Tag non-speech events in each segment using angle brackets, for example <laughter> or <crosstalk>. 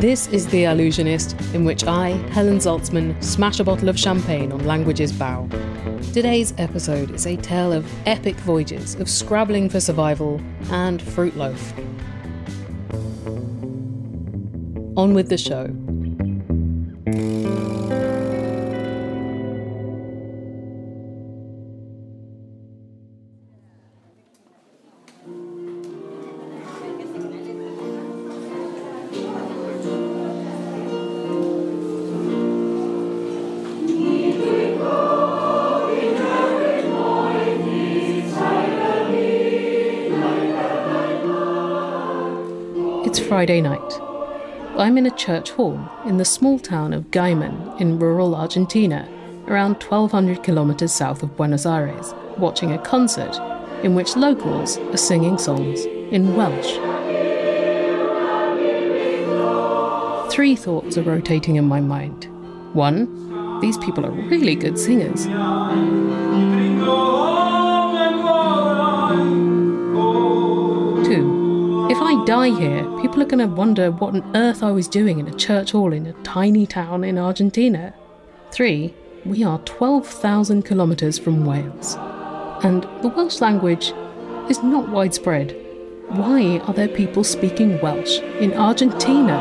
This is The Allusionist, in which I, Helen Zaltzman, smash a bottle of champagne on language's bow. Today's episode is a tale of epic voyages of scrabbling for survival and fruit loaf. On with the show. It's Friday night. I'm in a church hall in the small town of Gaiman in rural Argentina, around 1200 kilometers south of Buenos Aires, watching a concert in which locals are singing songs in Welsh. Three thoughts are rotating in my mind. One, these people are really good singers. Die here, people are going to wonder what on earth I was doing in a church hall in a tiny town in Argentina. Three, we are 12,000 kilometres from Wales. And the Welsh language is not widespread. Why are there people speaking Welsh in Argentina?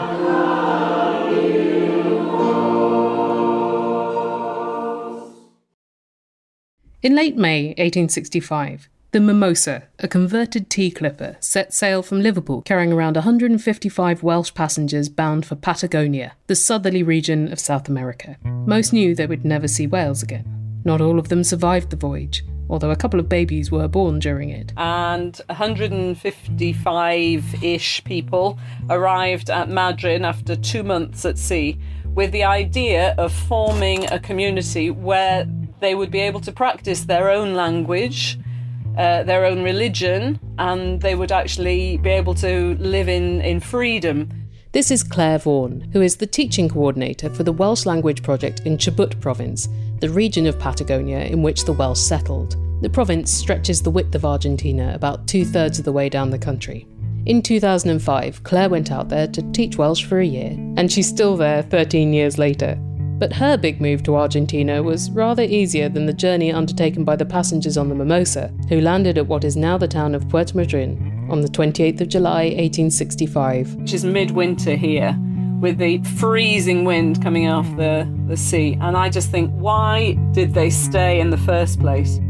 In late May 1865, the Mimosa, a converted tea clipper, set sail from Liverpool carrying around 155 Welsh passengers bound for Patagonia, the southerly region of South America. Most knew they would never see Wales again. Not all of them survived the voyage, although a couple of babies were born during it. and 155 ish people arrived at Madryn after two months at sea with the idea of forming a community where they would be able to practice their own language. Uh, their own religion, and they would actually be able to live in, in freedom. This is Claire Vaughan, who is the teaching coordinator for the Welsh language project in Chubut province, the region of Patagonia in which the Welsh settled. The province stretches the width of Argentina about two thirds of the way down the country. In 2005, Claire went out there to teach Welsh for a year, and she's still there 13 years later. But her big move to Argentina was rather easier than the journey undertaken by the passengers on the Mimosa, who landed at what is now the town of Puerto Madryn on the 28th of July 1865. which is midwinter here, with the freezing wind coming off the, the sea. And I just think, why did they stay in the first place?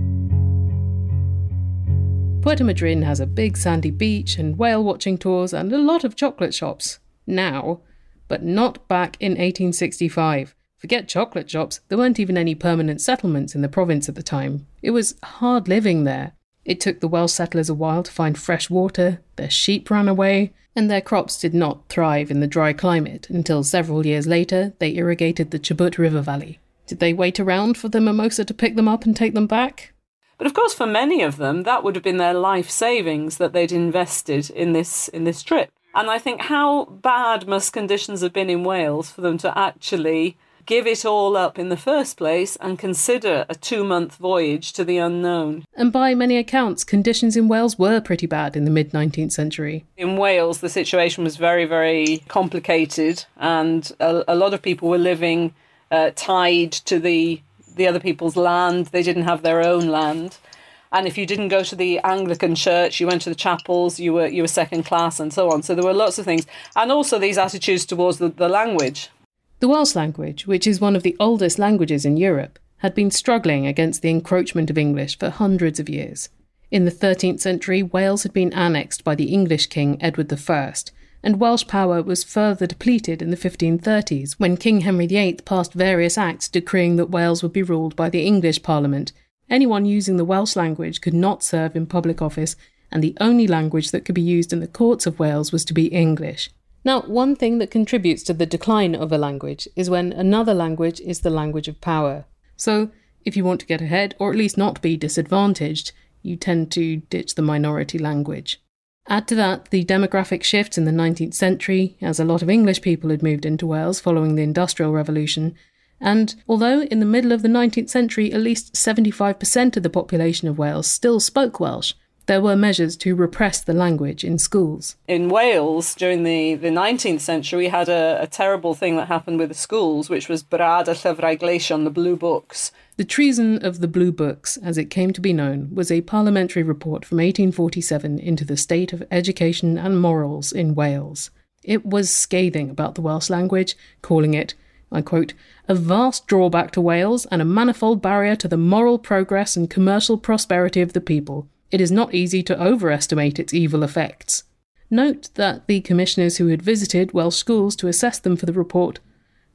Puerto Madryn has a big sandy beach and whale watching tours and a lot of chocolate shops. Now, but not back in 1865. Forget chocolate shops, there weren't even any permanent settlements in the province at the time. It was hard living there. It took the Welsh settlers a while to find fresh water, their sheep ran away, and their crops did not thrive in the dry climate until several years later they irrigated the Chubut River Valley. Did they wait around for the mimosa to pick them up and take them back? But of course, for many of them, that would have been their life savings that they'd invested in this in this trip. And I think how bad must conditions have been in Wales for them to actually give it all up in the first place and consider a two month voyage to the unknown. And by many accounts, conditions in Wales were pretty bad in the mid 19th century. In Wales, the situation was very, very complicated, and a, a lot of people were living uh, tied to the the other people's land. They didn't have their own land, and if you didn't go to the Anglican church, you went to the chapels. You were you were second class, and so on. So there were lots of things, and also these attitudes towards the, the language. The Welsh language, which is one of the oldest languages in Europe, had been struggling against the encroachment of English for hundreds of years. In the 13th century, Wales had been annexed by the English king Edward I, and Welsh power was further depleted in the 1530s when King Henry VIII passed various acts decreeing that Wales would be ruled by the English Parliament. Anyone using the Welsh language could not serve in public office, and the only language that could be used in the courts of Wales was to be English. Now, one thing that contributes to the decline of a language is when another language is the language of power. So, if you want to get ahead, or at least not be disadvantaged, you tend to ditch the minority language. Add to that the demographic shifts in the 19th century, as a lot of English people had moved into Wales following the Industrial Revolution, and although in the middle of the 19th century at least 75% of the population of Wales still spoke Welsh, there were measures to repress the language in schools. In Wales, during the, the 19th century, we had a, a terrible thing that happened with the schools, which was Brad a Llyfrau the Blue Books. The treason of the Blue Books, as it came to be known, was a parliamentary report from 1847 into the state of education and morals in Wales. It was scathing about the Welsh language, calling it, I quote, a vast drawback to Wales and a manifold barrier to the moral progress and commercial prosperity of the people it is not easy to overestimate its evil effects. Note that the commissioners who had visited Welsh schools to assess them for the report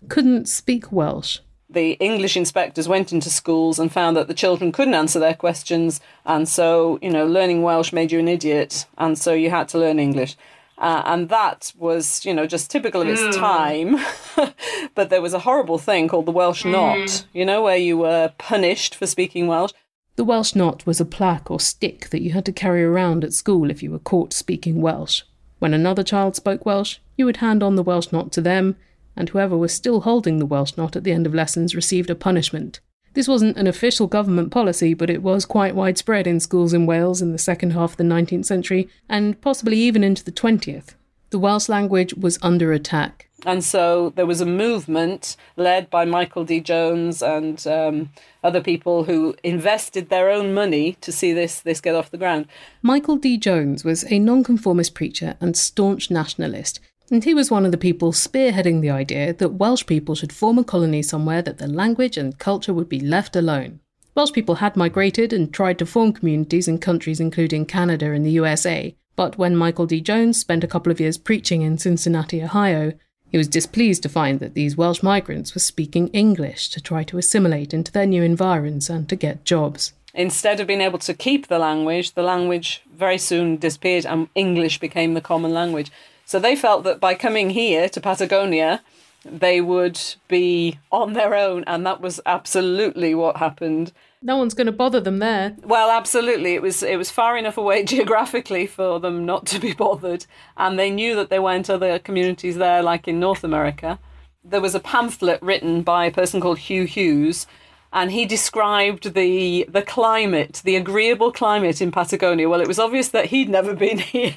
couldn't speak Welsh. The English inspectors went into schools and found that the children couldn't answer their questions, and so, you know, learning Welsh made you an idiot, and so you had to learn English. Uh, and that was, you know, just typical of its mm. time. <laughs> but there was a horrible thing called the Welsh mm. Not, you know, where you were punished for speaking Welsh. The Welsh knot was a plaque or stick that you had to carry around at school if you were caught speaking Welsh. When another child spoke Welsh, you would hand on the Welsh knot to them, and whoever was still holding the Welsh knot at the end of lessons received a punishment. This wasn't an official government policy, but it was quite widespread in schools in Wales in the second half of the 19th century, and possibly even into the 20th. The Welsh language was under attack. And so there was a movement led by Michael D. Jones and um, other people who invested their own money to see this, this get off the ground. Michael D. Jones was a nonconformist preacher and staunch nationalist, and he was one of the people spearheading the idea that Welsh people should form a colony somewhere that the language and culture would be left alone. Welsh people had migrated and tried to form communities in countries including Canada and the USA, but when Michael D. Jones spent a couple of years preaching in Cincinnati, Ohio, he was displeased to find that these Welsh migrants were speaking English to try to assimilate into their new environs and to get jobs. Instead of being able to keep the language, the language very soon disappeared and English became the common language. So they felt that by coming here to Patagonia, they would be on their own, and that was absolutely what happened. No one's going to bother them there. Well, absolutely. It was it was far enough away <laughs> geographically for them not to be bothered, and they knew that there weren't other communities there like in North America. There was a pamphlet written by a person called Hugh Hughes, and he described the the climate, the agreeable climate in Patagonia. Well, it was obvious that he'd never been <laughs> here.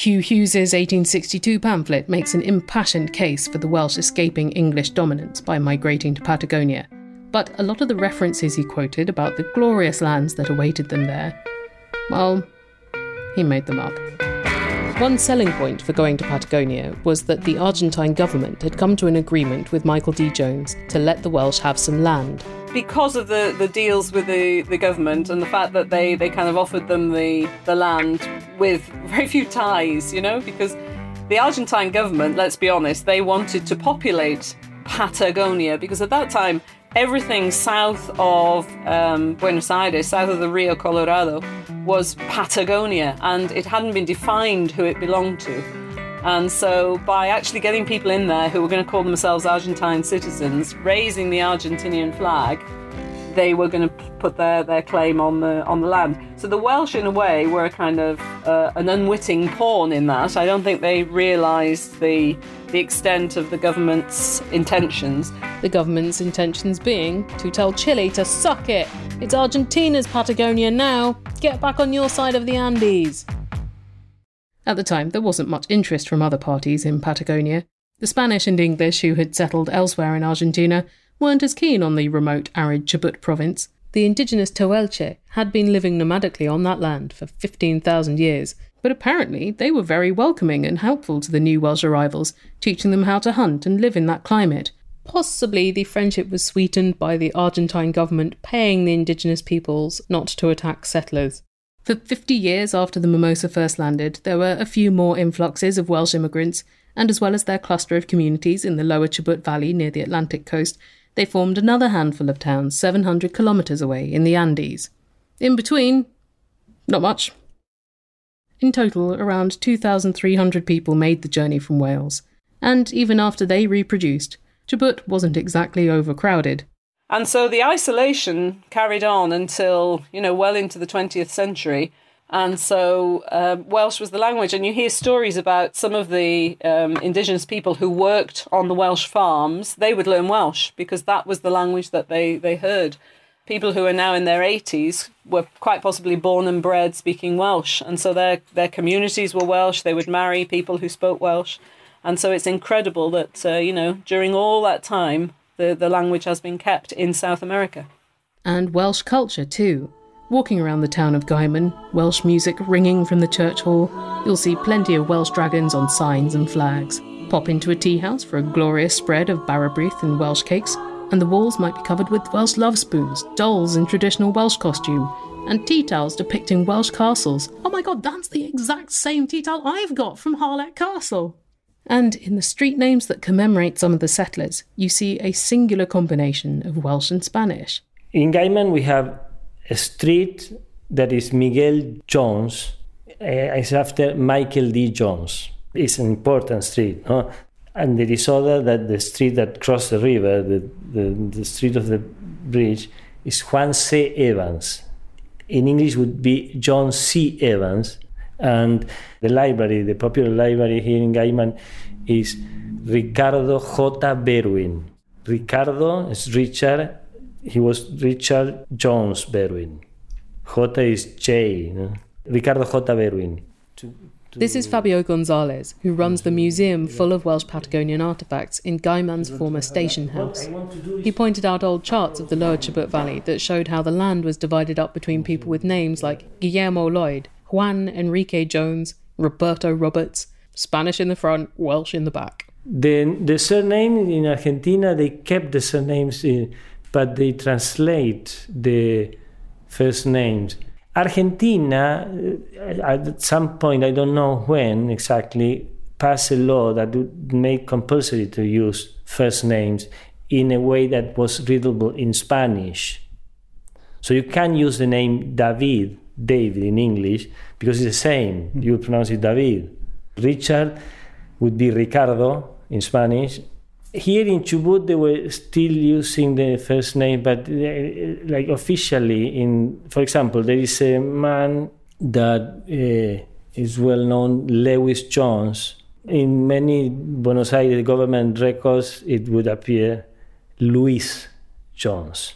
Hugh Hughes's 1862 pamphlet makes an impassioned case for the Welsh escaping English dominance by migrating to Patagonia but a lot of the references he quoted about the glorious lands that awaited them there, well, he made them up. One selling point for going to Patagonia was that the Argentine government had come to an agreement with Michael D. Jones to let the Welsh have some land. Because of the, the deals with the, the government and the fact that they, they kind of offered them the, the land with very few ties, you know, because the Argentine government, let's be honest, they wanted to populate Patagonia because at that time everything south of um, Buenos Aires, south of the Rio Colorado, was Patagonia, and it hadn't been defined who it belonged to. And so, by actually getting people in there who were going to call themselves Argentine citizens, raising the Argentinian flag, they were going to put their, their claim on the on the land. So the Welsh, in a way, were a kind of uh, an unwitting pawn in that. I don't think they realised the the extent of the government's intentions. The government's intentions being to tell Chile to suck it. It's Argentina's Patagonia now. Get back on your side of the Andes. At the time, there wasn't much interest from other parties in Patagonia. The Spanish and English, who had settled elsewhere in Argentina, weren't as keen on the remote, arid Chubut province. The indigenous Tehuelche had been living nomadically on that land for 15,000 years, but apparently they were very welcoming and helpful to the new Welsh arrivals, teaching them how to hunt and live in that climate. Possibly the friendship was sweetened by the Argentine government paying the indigenous peoples not to attack settlers. For 50 years after the Mimosa first landed, there were a few more influxes of Welsh immigrants, and as well as their cluster of communities in the lower Chubut Valley near the Atlantic coast, they formed another handful of towns 700 kilometres away in the Andes. In between, not much. In total, around 2,300 people made the journey from Wales, and even after they reproduced, Chubut wasn't exactly overcrowded. And so the isolation carried on until, you know, well into the 20th century. And so um, Welsh was the language. And you hear stories about some of the um, indigenous people who worked on the Welsh farms. They would learn Welsh because that was the language that they, they heard people who are now in their 80s were quite possibly born and bred speaking Welsh. And so their, their communities were Welsh. They would marry people who spoke Welsh. And so it's incredible that, uh, you know, during all that time, the, the language has been kept in South America. And Welsh culture, too. Walking around the town of Gaiman, Welsh music ringing from the church hall, you'll see plenty of Welsh dragons on signs and flags. Pop into a tea house for a glorious spread of Bara-Brith and Welsh cakes, and the walls might be covered with Welsh love spoons, dolls in traditional Welsh costume, and tea towels depicting Welsh castles. Oh my god, that's the exact same tea towel I've got from Harlech Castle! And in the street names that commemorate some of the settlers, you see a singular combination of Welsh and Spanish. In Gaiman, we have street that is Miguel Jones. Uh, it's after Michael D. Jones. It's an important street. No? And there is other that the street that crossed the river, the, the, the street of the bridge, is Juan C. Evans. In English would be John C. Evans. And the library, the popular library here in Gaiman, is Ricardo J. Berwin. Ricardo is Richard. He was Richard Jones Berwin. J is J. No? Ricardo J. Berwin. This is Fabio Gonzalez, who runs the museum full of Welsh Patagonian artefacts in Gaiman's former station house. He pointed out old charts of the lower Chubut Valley that showed how the land was divided up between people with names like Guillermo Lloyd, Juan Enrique Jones, Roberto Roberts, Spanish in the front, Welsh in the back. The, the surname in Argentina, they kept the surnames, in, but they translate the first names. Argentina, uh, at some point, I don't know when exactly, passed a law that would make compulsory to use first names in a way that was readable in Spanish. So you can use the name David, David in English, because it's the same. You pronounce it David. Richard would be Ricardo in Spanish, here in Chubut they were still using the first name but uh, like officially in for example there is a man that uh, is well known lewis jones. In many buenos aires government records it would appear luis jones.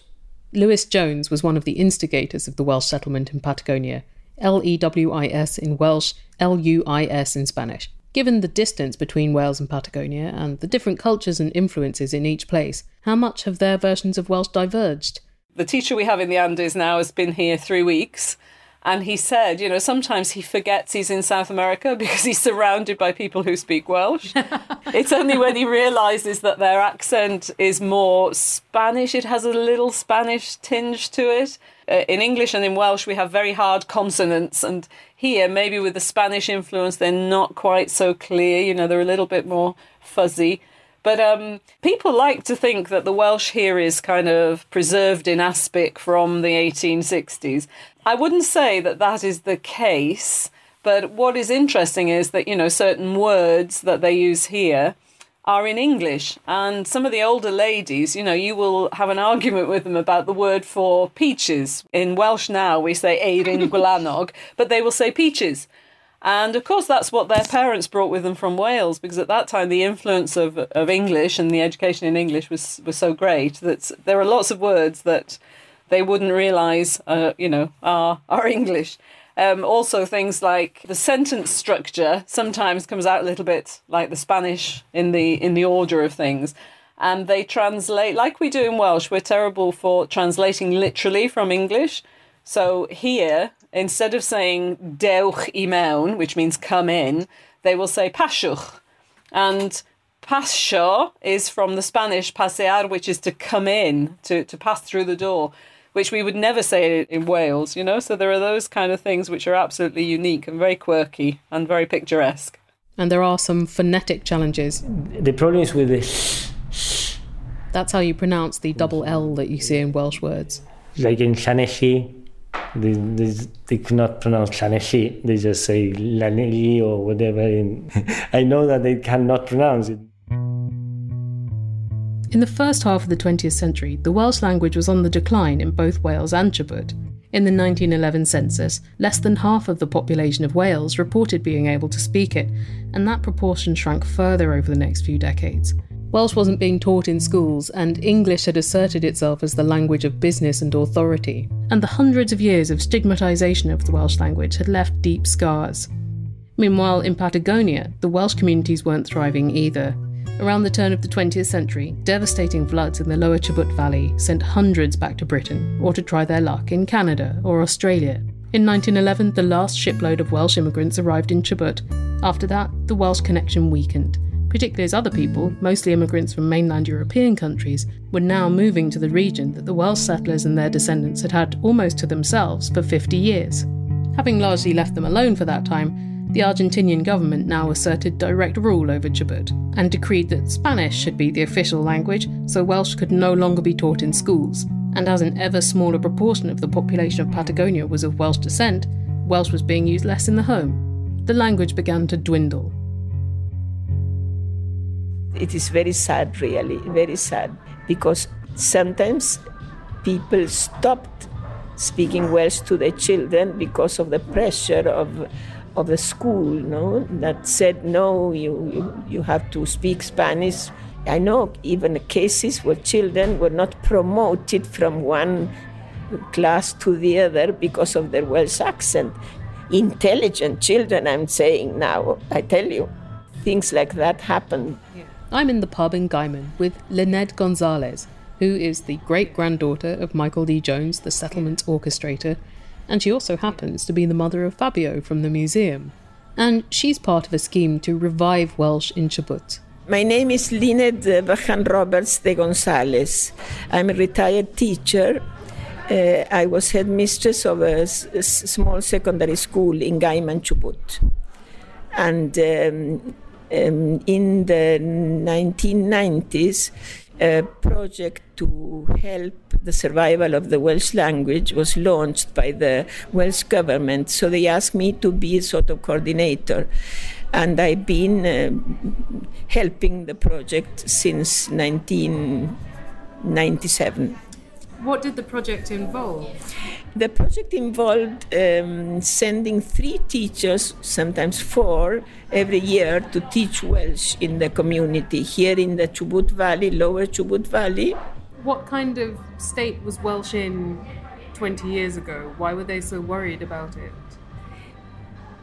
Lewis jones was one of the instigators of the welsh settlement in patagonia l-e-w-i-s in welsh l-u-i-s in spanish Given the distance between Wales and Patagonia and the different cultures and influences in each place, how much have their versions of Welsh diverged? The teacher we have in the Andes now has been here three weeks. And he said, you know, sometimes he forgets he's in South America because he's surrounded by people who speak Welsh. <laughs> it's only when he realizes that their accent is more Spanish, it has a little Spanish tinge to it. Uh, in English and in Welsh, we have very hard consonants, and here, maybe with the Spanish influence, they're not quite so clear. You know, they're a little bit more fuzzy. But um, people like to think that the Welsh here is kind of preserved in aspic from the 1860s. I wouldn't say that that is the case. But what is interesting is that, you know, certain words that they use here are in English. And some of the older ladies, you know, you will have an argument with them about the word for peaches. In Welsh now, we say eirin gwlanog, but they will say peaches. And of course, that's what their parents brought with them from Wales, because at that time, the influence of, of English and the education in English was, was so great that there are lots of words that they wouldn't realise, uh, you know, are, are English. Um, also, things like the sentence structure sometimes comes out a little bit like the Spanish in the in the order of things, and they translate like we do in Welsh. We're terrible for translating literally from English. So here, instead of saying dewch i mewn, which means come in, they will say pasiwch, and pasio is from the Spanish pasear, which is to come in, to, to pass through the door which we would never say in Wales, you know? So there are those kind of things which are absolutely unique and very quirky and very picturesque. And there are some phonetic challenges. The problem is with the. That's how you pronounce the double L that you see in Welsh words. Like in Llanelli, they, they, they cannot pronounce Llanelli, they just say Llanelli or whatever. <laughs> I know that they cannot pronounce it. In the first half of the 20th century, the Welsh language was on the decline in both Wales and Chubut. In the 1911 census, less than half of the population of Wales reported being able to speak it, and that proportion shrank further over the next few decades. Welsh wasn't being taught in schools, and English had asserted itself as the language of business and authority. And the hundreds of years of stigmatisation of the Welsh language had left deep scars. Meanwhile, in Patagonia, the Welsh communities weren't thriving either. Around the turn of the 20th century, devastating floods in the lower Chubut Valley sent hundreds back to Britain or to try their luck in Canada or Australia. In 1911, the last shipload of Welsh immigrants arrived in Chubut. After that, the Welsh connection weakened, particularly as other people, mostly immigrants from mainland European countries, were now moving to the region that the Welsh settlers and their descendants had had almost to themselves for 50 years. Having largely left them alone for that time, the Argentinian government now asserted direct rule over Chubut and decreed that Spanish should be the official language, so Welsh could no longer be taught in schools. And as an ever smaller proportion of the population of Patagonia was of Welsh descent, Welsh was being used less in the home. The language began to dwindle. It is very sad, really, very sad, because sometimes people stopped speaking Welsh to their children because of the pressure of of the school, no, that said no, you, you, you have to speak Spanish. I know even cases where children were not promoted from one class to the other because of their Welsh accent. Intelligent children, I'm saying now, I tell you, things like that happen. I'm in the pub in Gaiman with Lynette Gonzalez, who is the great granddaughter of Michael D. Jones, the settlement orchestrator, and she also happens to be the mother of Fabio from the museum. And she's part of a scheme to revive Welsh in Chubut. My name is Lynette Bajan Roberts de Gonzalez. I'm a retired teacher. Uh, I was headmistress of a, small secondary school in Gaiman, Chubut. And um, um, in the 1990s, a project to help the survival of the Welsh language was launched by the Welsh government. So they asked me to be sort of coordinator. And I've been uh, helping the project since 1997. What did the project involve? The project involved um, sending three teachers, sometimes four, every year to teach Welsh in the community here in the Chubut Valley, lower Chubut Valley. What kind of state was Welsh in 20 years ago? Why were they so worried about it?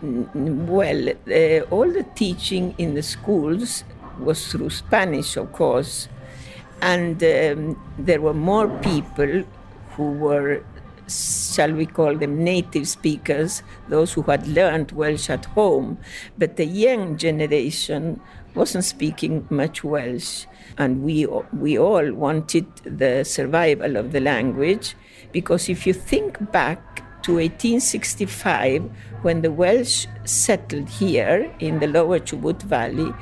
Well, uh, all the teaching in the schools was through Spanish, of course and um, there were more people who were shall we call them native speakers, those who had learned Welsh at home, but the young generation wasn't speaking much Welsh. And we, we all wanted the survival of the language because if you think back to 1865, when the Welsh settled here in the lower Chubut Valley,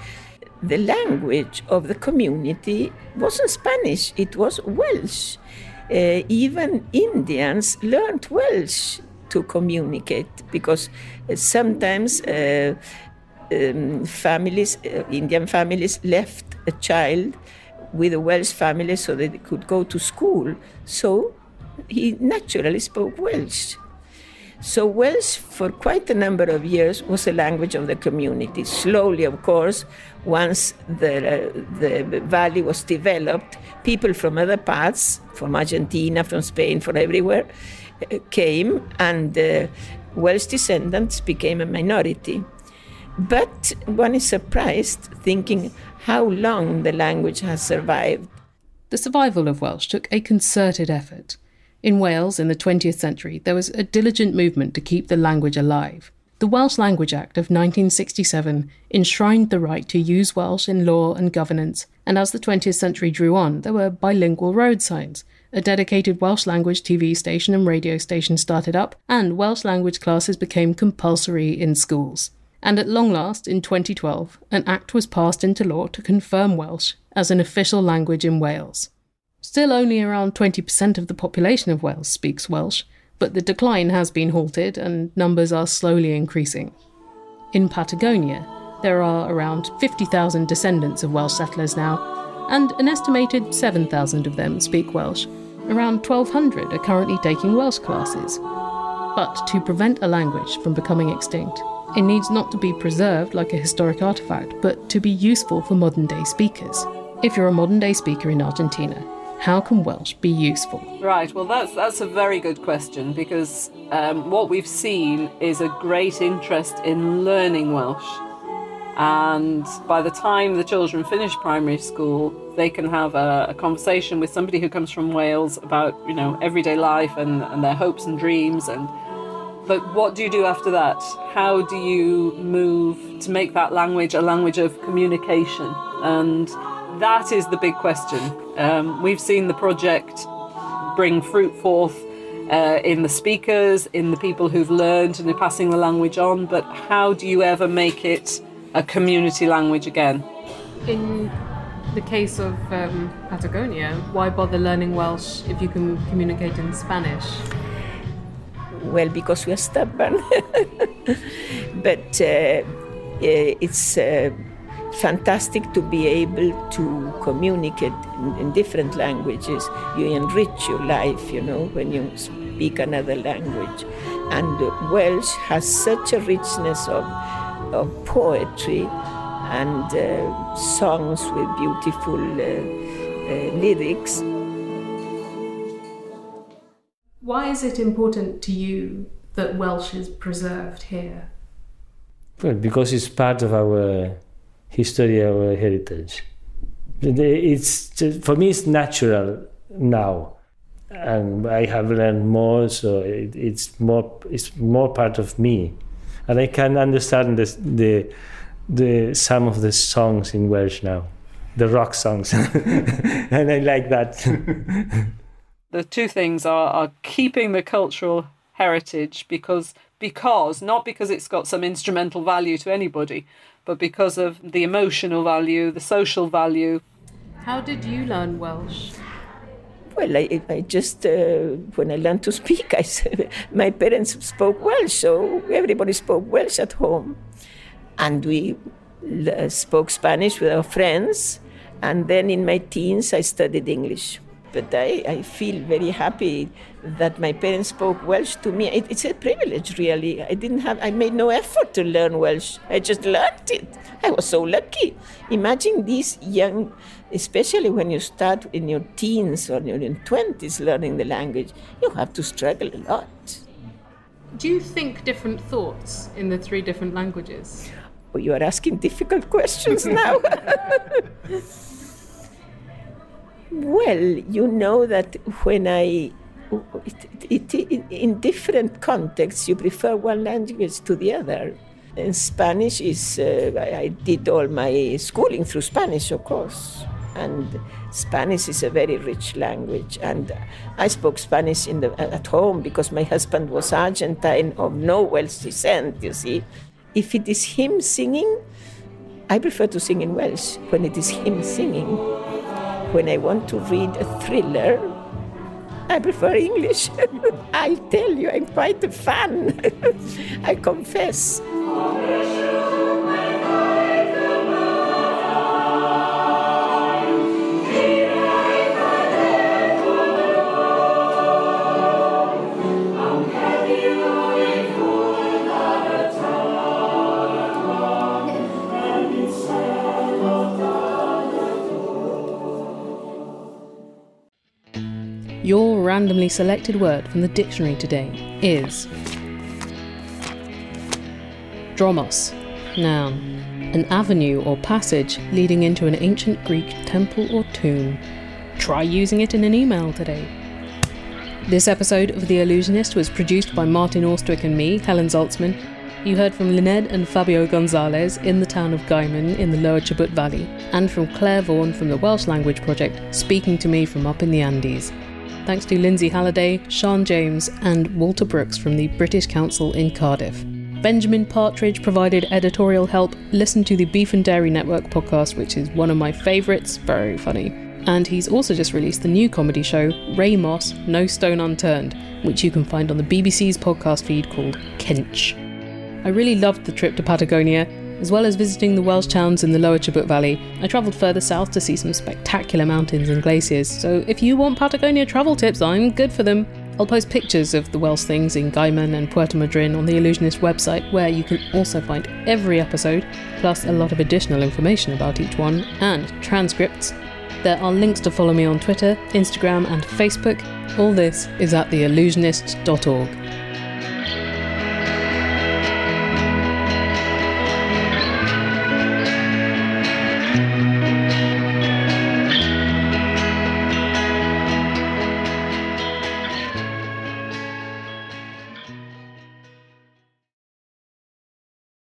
the language of the community wasn't Spanish, it was Welsh. Uh, even Indians learned Welsh to communicate because uh, sometimes uh, um, families, uh, Indian families, left a child with a Welsh family so that they could go to school. So he naturally spoke Welsh. So Welsh, for quite a number of years, was a language of the community. Slowly, of course, once the, uh, the valley was developed, people from other parts, from Argentina, from Spain, from everywhere, uh, came, and uh, Welsh descendants became a minority. But one is surprised thinking how long the language has survived. The survival of Welsh took a concerted effort. In Wales in the 20th century, there was a diligent movement to keep the language alive. The Welsh Language Act of 1967 enshrined the right to use Welsh in law and governance, and as the 20th century drew on, there were bilingual road signs, a dedicated Welsh language TV station and radio station started up, and Welsh language classes became compulsory in schools. And at long last, in 2012, an act was passed into law to confirm Welsh as an official language in Wales. Still, only around 20% of the population of Wales speaks Welsh, but the decline has been halted and numbers are slowly increasing. In Patagonia, there are around 50,000 descendants of Welsh settlers now, and an estimated 7,000 of them speak Welsh. Around 1,200 are currently taking Welsh classes. But to prevent a language from becoming extinct, it needs not to be preserved like a historic artifact, but to be useful for modern day speakers. If you're a modern day speaker in Argentina, how can Welsh be useful? Right, well, that's, that's a very good question because um, what we've seen is a great interest in learning Welsh. And by the time the children finish primary school, they can have a, a, conversation with somebody who comes from Wales about, you know, everyday life and, and their hopes and dreams. And but what do you do after that? How do you move to make that language a language of communication? And that is the big question. Um, we've seen the project bring fruit forth uh, in the speakers, in the people who've learned and are passing the language on, but how do you ever make it a community language again? In the case of um, Patagonia, why bother learning Welsh if you can communicate in Spanish? Well, because we are stubborn. <laughs> but uh, uh it's uh, fantastic to be able to communicate in, in, different languages. You enrich your life, you know, when you speak another language. And Welsh has such a richness of, of poetry and uh, songs with beautiful uh, uh, lyrics. Why is it important to you that Welsh is preserved here? Well, because it's part of our history, our heritage. It's just, for me, it's natural now, and I have learned more, so it, it's more it's more part of me, and I can understand the the, the some of the songs in Welsh now, the rock songs, <laughs> and I like that. <laughs> the two things are, are keeping the cultural heritage because because not because it's got some instrumental value to anybody but because of the emotional value, the social value. How did you learn Welsh? Well, I, I just, uh, when I learned to speak, <laughs> I said, my parents spoke Welsh, so everybody spoke Welsh at home. And we uh, spoke Spanish with our friends. And then in my teens, I studied English. But I, I feel very happy that my parents spoke Welsh to me. It, it's a privilege, really. I didn't have, I made no effort to learn Welsh. I just learned it. I was so lucky. Imagine these young, especially when you start in your teens or in your twenties learning the language, you have to struggle a lot. Do you think different thoughts in the three different languages? Oh, you are asking difficult questions now. <laughs> <laughs> Well, you know that when I, it, it, in different contexts, you prefer one language to the other. And Spanish is, uh, I did all my schooling through Spanish, of course. And Spanish is a very rich language. And I spoke Spanish in the, at home because my husband was Argentine of no Welsh descent, you see. If it is him singing, I prefer to sing in Welsh when it is him singing. When I want to read a thriller, I prefer English. <laughs> I tell you, I'm quite a fan. <laughs> I confess. Randomly selected word from the dictionary today is Dromos, noun, an avenue or passage leading into an ancient Greek temple or tomb. Try using it in an email today. This episode of The Allusionist was produced by Martin Austwick and me, Helen Zaltzman. You heard from Lynette and Fabio Gonzalez in the town of Gaiman in the Lower Chubut Valley, and from Claire Vaughan from the Welsh Language Project, speaking to me from up in the Andes thanks to Lindsay Halliday, Sean James, and Walter Brooks from the British Council in Cardiff. Benjamin Partridge provided editorial help. Listen to the Beef and Dairy Network podcast, which is one of my favourites, very funny. And he's also just released the new comedy show, Ray Moss No Stone Unturned, which you can find on the BBC's podcast feed called Kench. I really loved the trip to Patagonia as well as visiting the Welsh towns in the lower Chubut Valley, I travelled further south to see some spectacular mountains and glaciers, so if you want Patagonia travel tips, I'm good for them. I'll post pictures of the Welsh things in Gaiman and Puerto Madryn on the Allusionist website, where you can also find every episode, plus a lot of additional information about each one, and transcripts. There are links to follow me on Twitter, Instagram, and Facebook. All this is at theallusionist.org.